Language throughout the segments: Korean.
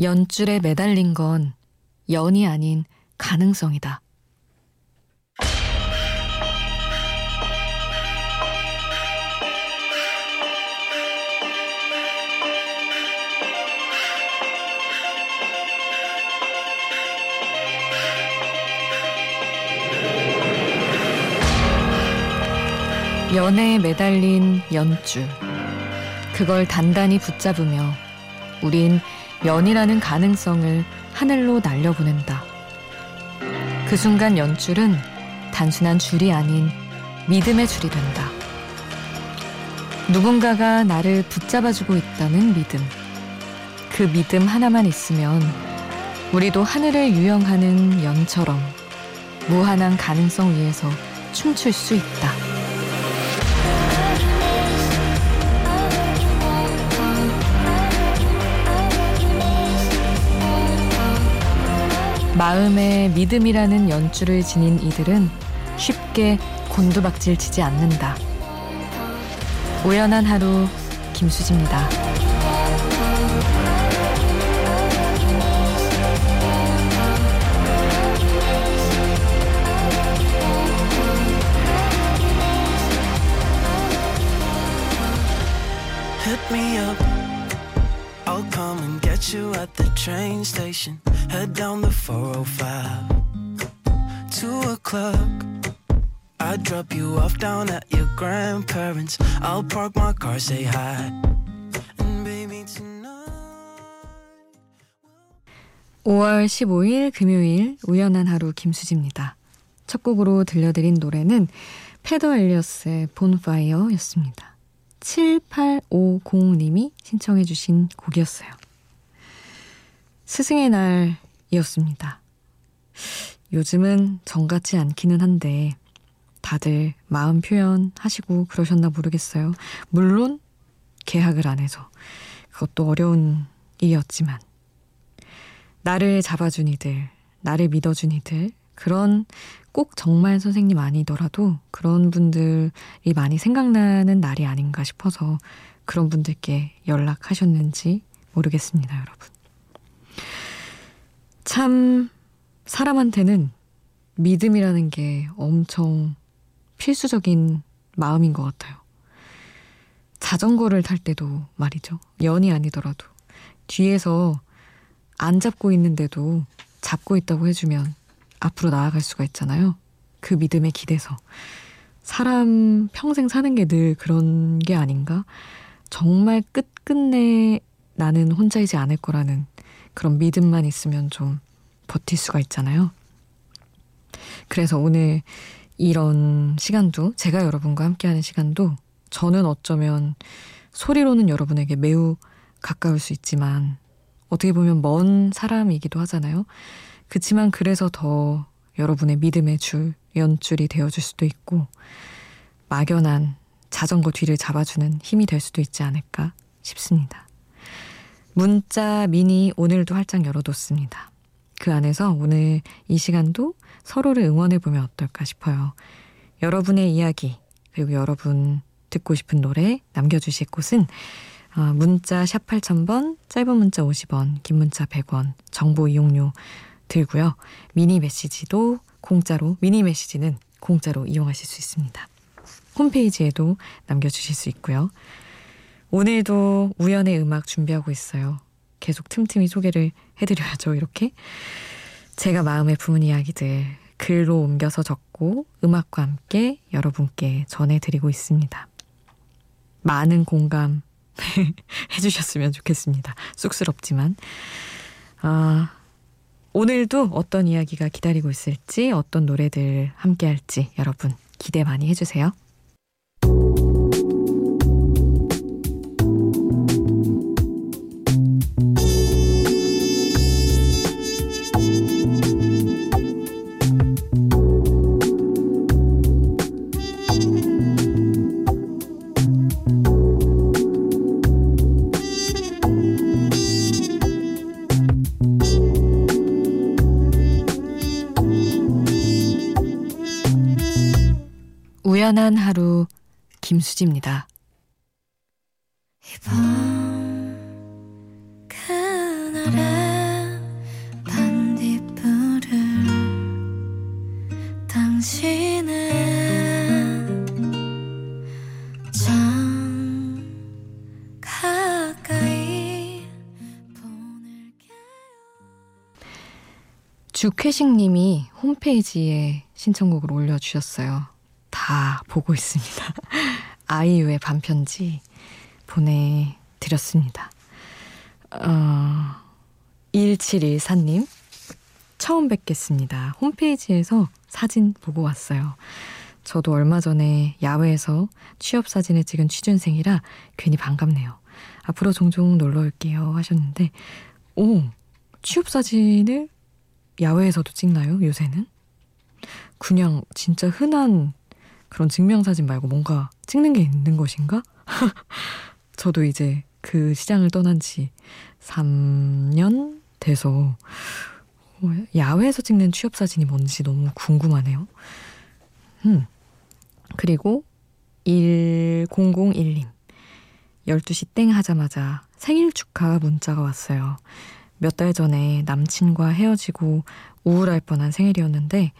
연줄에 매달린 건 연이 아닌 가능성이다. 연애에 매달린 연줄. 그걸 단단히 붙잡으며 우린 연이라는 가능성을 하늘로 날려보낸다. 그 순간 연줄은 단순한 줄이 아닌 믿음의 줄이 된다. 누군가가 나를 붙잡아주고 있다는 믿음. 그 믿음 하나만 있으면 우리도 하늘을 유영하는 연처럼 무한한 가능성 위에서 춤출 수 있다. 마음에 믿음이라는 연줄을 지닌 이들은 쉽게 곤두박질 치지 않는다. 우연한 하루 김수지입니다. Head down the 405. Two o'clock. I drop you off down at your grandparents. I'll park my car, say hi. And baby, tonight. 5월 15일 금요일 우연한 하루 김수지입니다. 첫 곡으로 들려드린 노래는 페더 엘리어스의 본파이어였습니다. 7850님이 신청해 주신 곡이었어요. 스승의 날이었습니다. 요즘은 정같지 않기는 한데 다들 마음 표현 하시고 그러셨나 모르겠어요. 물론 계약을 안 해서 그것도 어려운 일이었지만 나를 잡아준 이들, 나를 믿어준 이들 그런 꼭 정말 선생님 아니더라도 그런 분들이 많이 생각나는 날이 아닌가 싶어서 그런 분들께 연락하셨는지 모르겠습니다, 여러분. 참 사람한테는 믿음이라는 게 엄청 필수적인 마음인 것 같아요. 자전거를 탈 때도 말이죠. 연이 아니더라도 뒤에서 안 잡고 있는데도 잡고 있다고 해주면 앞으로 나아갈 수가 있잖아요. 그 믿음에 기대서. 사람 평생 사는 게 늘 그런 게 아닌가? 정말 끝끝내 나는 혼자이지 않을 거라는 그런 믿음만 있으면 좀 버틸 수가 있잖아요. 그래서 오늘 이런 시간도 제가 여러분과 함께하는 시간도 저는 어쩌면 소리로는 여러분에게 매우 가까울 수 있지만 어떻게 보면 먼 사람이기도 하잖아요. 그치만 그래서 더 여러분의 믿음의 줄, 연줄이 되어줄 수도 있고 막연한 자전거 뒤를 잡아주는 힘이 될 수도 있지 않을까 싶습니다. 문자 미니 오늘도 활짝 열어뒀습니다. 그 안에서 오늘 이 시간도 서로를 응원해보면 어떨까 싶어요. 여러분의 이야기, 그리고 여러분 듣고 싶은 노래 남겨주실 곳은 어, 문자 샵 8000번, 짧은 문자 50원, 긴 문자 100원, 정보 이용료 들고요. 미니 메시지도 공짜로, 미니 메시지는 공짜로 이용하실 수 있습니다. 홈페이지에도 남겨주실 수 있고요. 오늘도 우연의 음악 준비하고 있어요. 계속 틈틈이 소개를 해드려야죠, 이렇게. 제가 마음에 품은 이야기들 글로 옮겨서 적고 음악과 함께 여러분께 전해드리고 있습니다. 많은 공감 해주셨으면 좋겠습니다. 쑥스럽지만. 아, 오늘도 어떤 이야기가 기다리고 있을지, 어떤 노래들 함께 할지 여러분 기대 많이 해주세요. 우연한 하루 김수지입니다. 이밤 그날의 반딧불을 당신의 주쾌식 님이 홈페이지에 신청곡을 올려주셨어요. 다 보고 있습니다. 아이유의 반편지 보내드렸습니다. 어, 1714님, 처음 뵙겠습니다. 홈페이지에서 사진 보고 왔어요. 저도 얼마 전에 야외에서 취업 사진을 찍은 취준생이라 괜히 반갑네요. 앞으로 종종 놀러 올게요 하셨는데, 오, 취업 사진을 야외에서도 찍나요, 요새는? 그냥 진짜 흔한 그런 증명사진 말고 뭔가 찍는 게 있는 것인가? 저도 이제 그 시장을 떠난 지 3년 돼서 야외에서 찍는 취업사진이 뭔지 너무 궁금하네요. 음. 그리고 1001님. 12시 땡 하자마자 생일 축하 문자가 왔어요. 몇 달 전에 남친과 헤어지고 우울할 뻔한 생일이었는데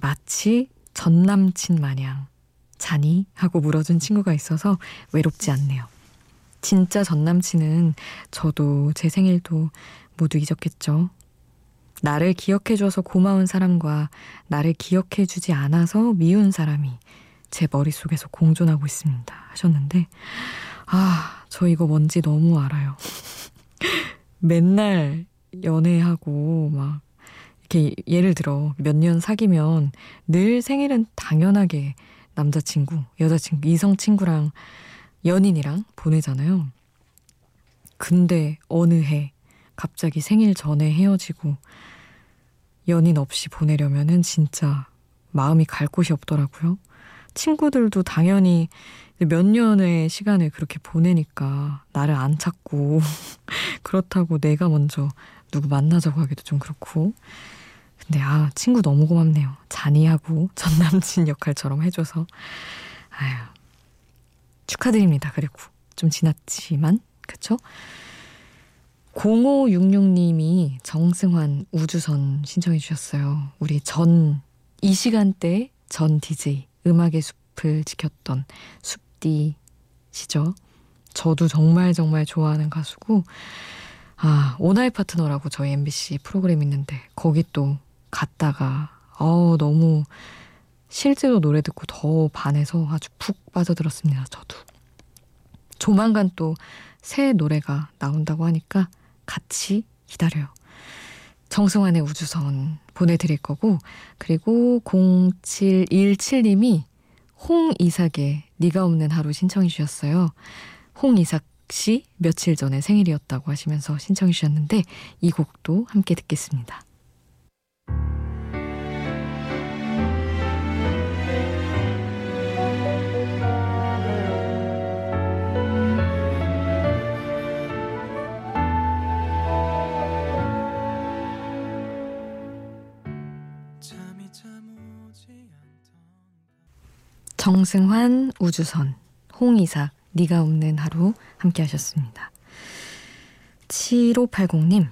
마치 전 남친 마냥 자니? 하고 물어준 친구가 있어서 외롭지 않네요. 진짜 전 남친은 저도 제 생일도 모두 잊었겠죠. 나를 기억해줘서 고마운 사람과 나를 기억해주지 않아서 미운 사람이 제 머릿속에서 공존하고 있습니다. 하셨는데, 아, 저 이거 뭔지 너무 알아요. 맨날 연애하고 막 이렇게 예를 들어 몇 년 사귀면 늘 생일은 당연하게 남자친구, 여자친구, 이성친구랑 연인이랑 보내잖아요. 근데 어느 해 갑자기 생일 전에 헤어지고 연인 없이 보내려면은 진짜 마음이 갈 곳이 없더라고요. 친구들도 당연히 몇 년의 시간을 그렇게 보내니까 나를 안 찾고 그렇다고 내가 먼저 누구 만나자고 하기도 좀 그렇고 근데 아 친구 너무 고맙네요. 잔이하고 전 남친 역할처럼 해줘서 아유 축하드립니다. 그리고 좀 지났지만 그쵸? 0566님이 정승환 우주선 신청해 주셨어요. 우리 전 이 시간대 전 DJ 음악의 숲을 지켰던 숲디시죠. 저도 정말 정말 좋아하는 가수고 아 오나이 파트너라고 저희 MBC 프로그램 있는데 거기 또 갔다가 어 너무 실제로 노래 듣고 더 반해서 아주 푹 빠져들었습니다. 저도 조만간 또 새 노래가 나온다고 하니까 같이 기다려요. 정승환의 우주선 보내드릴 거고 그리고 0717님이 홍이삭의 네가 없는 하루 신청해 주셨어요. 홍이삭 씨 며칠 전에 생일이었다고 하시면서 신청해 주셨는데 이 곡도 함께 듣겠습니다. 정승환 우주선 홍이삭 네가 없는 하루 함께 하셨습니다. 7580님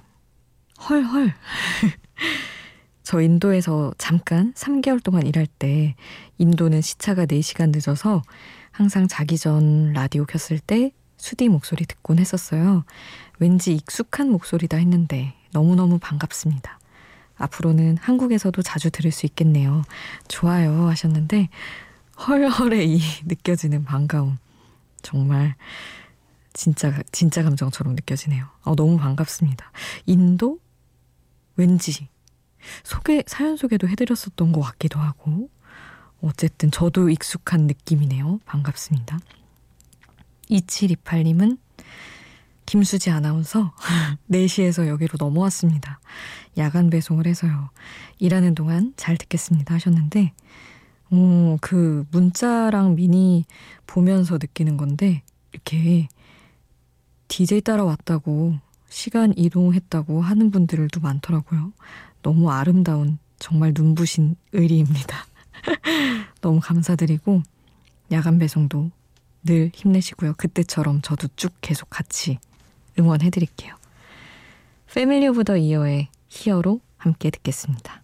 헐헐 저 인도에서 잠깐 3개월 동안 일할 때 인도는 시차가 4시간 늦어서 항상 자기 전 라디오 켰을 때 수디 목소리 듣곤 했었어요. 왠지 익숙한 목소리다 했는데 너무너무 반갑습니다. 앞으로는 한국에서도 자주 들을 수 있겠네요. 좋아요 하셨는데 헐헐해 이 느껴지는 반가움. 정말 진짜 진짜 감정처럼 느껴지네요. 어, 너무 반갑습니다. 인도 왠지 소개 사연 소개도 해드렸었던 것 같기도 하고 어쨌든 저도 익숙한 느낌이네요. 반갑습니다. 2728님은 김수지 아나운서 4시에서 여기로 넘어왔습니다. 야간 배송을 해서요. 일하는 동안 잘 듣겠습니다 하셨는데 어, 그 문자랑 미니 보면서 느끼는 건데 이렇게 DJ 따라왔다고 시간 이동했다고 하는 분들도 많더라고요. 너무 아름다운 정말 눈부신 의리입니다. 너무 감사드리고 야간 배송도 늘 힘내시고요. 그때처럼 저도 쭉 계속 같이 응원해 드릴게요. 패밀리 오브 더 이어의 히어로 함께 듣겠습니다.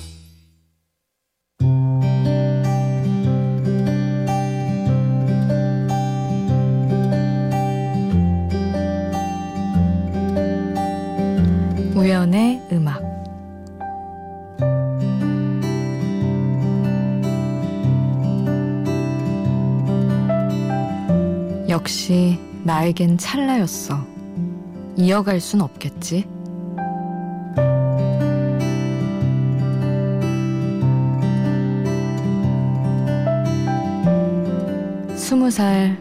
역시 나에겐 찰나였어. 이어갈 순 없겠지. 스무 살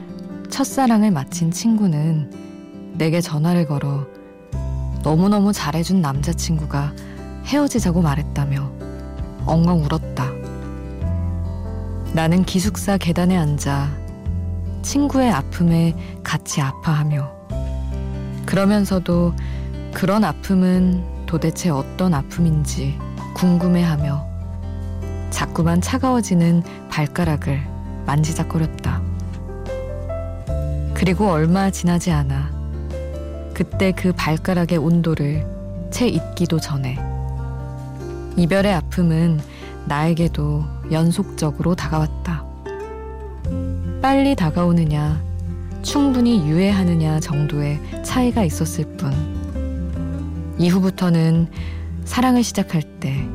첫사랑을 마친 친구는 내게 전화를 걸어 너무너무 잘해준 남자친구가 헤어지자고 말했다며 엉엉 울었다. 나는 기숙사 계단에 앉아 친구의 아픔에 같이 아파하며 그러면서도 그런 아픔은 도대체 어떤 아픔인지 궁금해하며 자꾸만 차가워지는 발가락을 만지작거렸다. 그리고 얼마 지나지 않아 그때 그 발가락의 온도를 채 잊기도 전에 이별의 아픔은 나에게도 연속적으로 다가왔다. 빨리 다가오느냐, 충분히 유예하느냐 정도의 차이가 있었을 뿐. 이후부터는 사랑을 시작할 때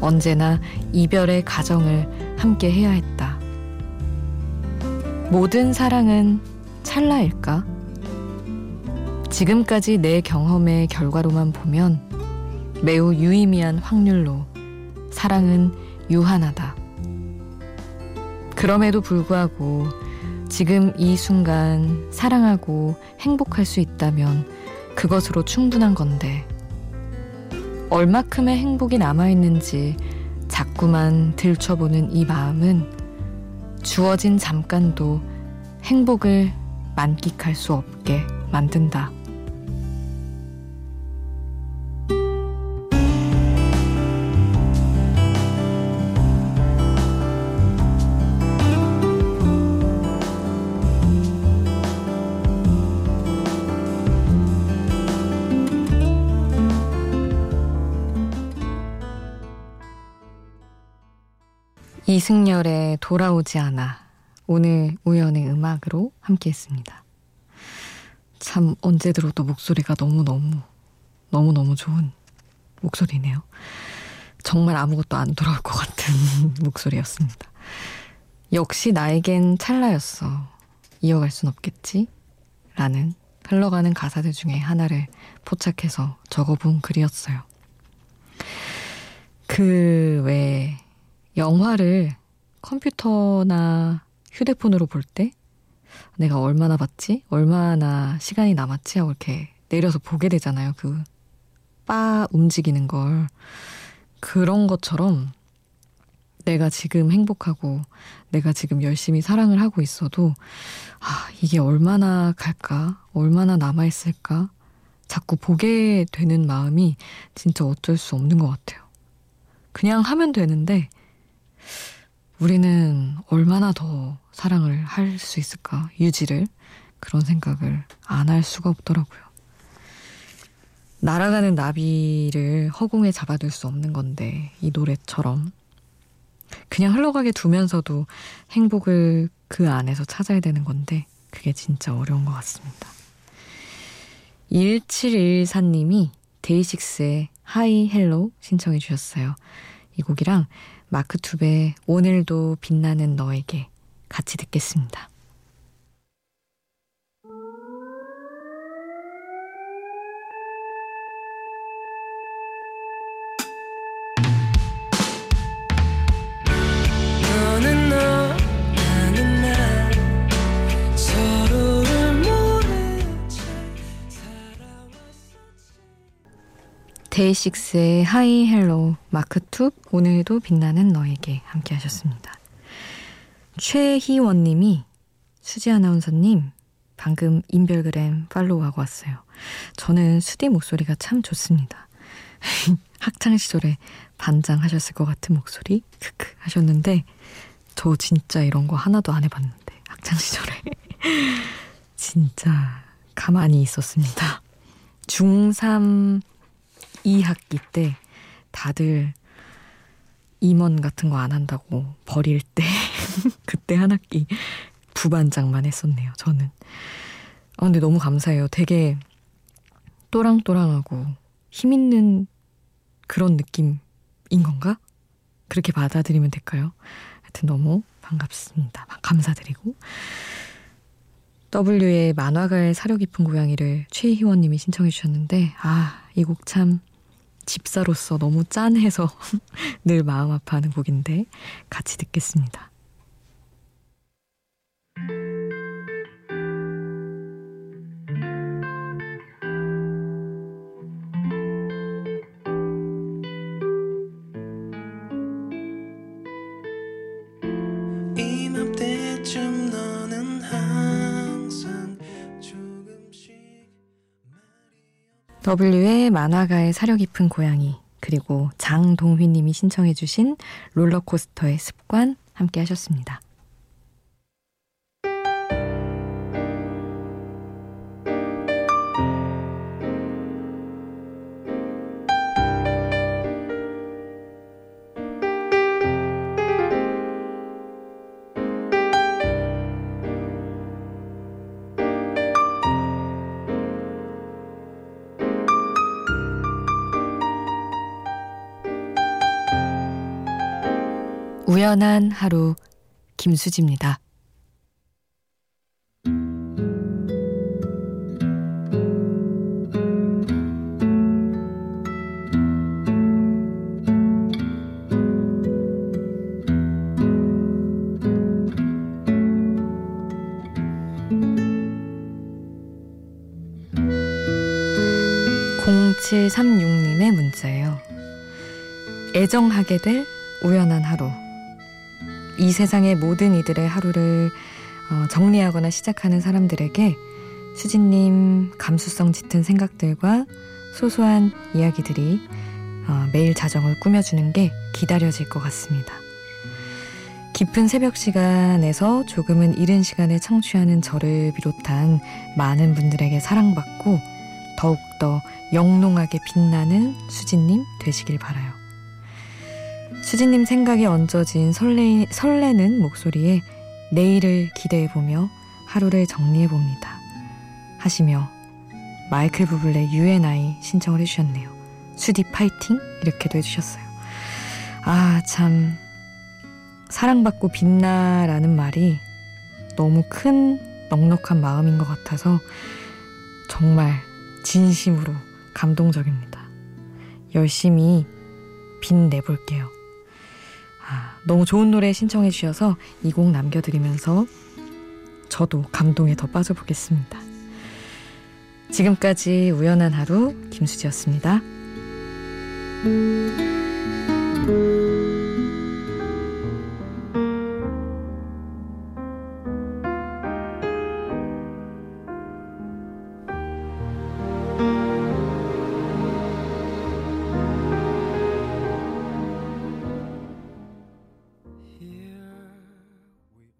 언제나 이별의 가정을 함께 해야 했다. 모든 사랑은 찰나일까? 지금까지 내 경험의 결과로만 보면 매우 유의미한 확률로 사랑은 유한하다. 그럼에도 불구하고 지금 이 순간 사랑하고 행복할 수 있다면 그것으로 충분한 건데 얼마큼의 행복이 남아있는지 자꾸만 들춰보는 이 마음은 주어진 잠깐도 행복을 만끽할 수 없게 만든다. 이승열의 돌아오지 않아 오늘 우연의 음악으로 함께 했습니다. 참 언제 들어도 목소리가 너무너무 너무너무 좋은 목소리네요. 정말 아무것도 안 돌아올 것 같은 목소리였습니다. 역시 나에겐 찰나였어. 이어갈 순 없겠지? 라는 흘러가는 가사들 중에 하나를 포착해서 적어본 글이었어요. 그 외에 영화를 컴퓨터나 휴대폰으로 볼 때 내가 얼마나 봤지? 얼마나 시간이 남았지? 하고 이렇게 내려서 보게 되잖아요. 그 빠 움직이는 걸. 그런 것처럼 내가 지금 행복하고 내가 지금 열심히 사랑을 하고 있어도 아, 이게 얼마나 갈까? 얼마나 남아있을까? 자꾸 보게 되는 마음이 진짜 어쩔 수 없는 것 같아요. 그냥 하면 되는데 우리는 얼마나 더 사랑을 할 수 있을까? 유지를. 그런 생각을 안 할 수가 없더라고요. 날아가는 나비를 허공에 잡아둘 수 없는 건데, 이 노래처럼. 그냥 흘러가게 두면서도 행복을 그 안에서 찾아야 되는 건데, 그게 진짜 어려운 것 같습니다. 1714님이 데이식스의 Hi Hello 신청해 주셨어요. 이 곡이랑 마크툽의 오늘도 빛나는 너에게 같이 듣겠습니다. 데이식스의 Hi Hello 마크툽 오늘도 빛나는 너에게 함께 하셨습니다. 최희원 님이 수지 아나운서님 방금 인별그램 팔로우하고 왔어요. 저는 수디 목소리가 참 좋습니다. 학창 시절에 반장하셨을 것 같은 목소리 크크 하셨는데 저 진짜 이런 거 하나도 안 해봤는데 학창 시절에 진짜 가만히 있었습니다. 중3 2학기 때 다들 임원 같은 거 안 한다고 버릴 때 그때 한 학기 부반장만 했었네요. 저는. 아 근데 너무 감사해요. 되게 또랑또랑하고 힘 있는 그런 느낌인 건가? 그렇게 받아들이면 될까요? 하여튼 너무 반갑습니다. 감사드리고. W의 만화가의 사려 깊은 고양이를 최희원님이 신청해 주셨는데, 아, 이 곡 참 집사로서 너무 짠해서 늘 마음 아파하는 곡인데, 같이 듣겠습니다. W의 만화가의 사려 깊은 고양이 그리고 장동휘님이 신청해 주신 롤러코스터의 습관 함께 하셨습니다. 우연한 하루 김수지입니다. (0736님의) 문자예요. 애정하게 될 우연한 하루 이 세상의 모든 이들의 하루를 어, 정리하거나 시작하는 사람들에게 수진님 감수성 짙은 생각들과 소소한 이야기들이 어, 매일 자정을 꾸며주는 게 기다려질 것 같습니다. 깊은 새벽 시간에서 조금은 이른 시간에 청취하는 저를 비롯한 많은 분들에게 사랑받고 더욱더 영롱하게 빛나는 수진님 되시길 바라요. 수진님 생각이 얹어진 설레, 설레는 목소리에 내일을 기대해보며 하루를 정리해봅니다. 하시며 마이클 부블레 UNI 신청을 해주셨네요. 수디 파이팅? 이렇게도 해주셨어요. 아, 참. 사랑받고 빛나라는 말이 너무 큰 넉넉한 마음인 것 같아서 정말 진심으로 감동적입니다. 열심히 빛내볼게요. 아, 너무 좋은 노래 신청해 주셔서 이 곡 남겨드리면서 저도 감동에 더 빠져보겠습니다. 지금까지 우연한 하루 김수지였습니다.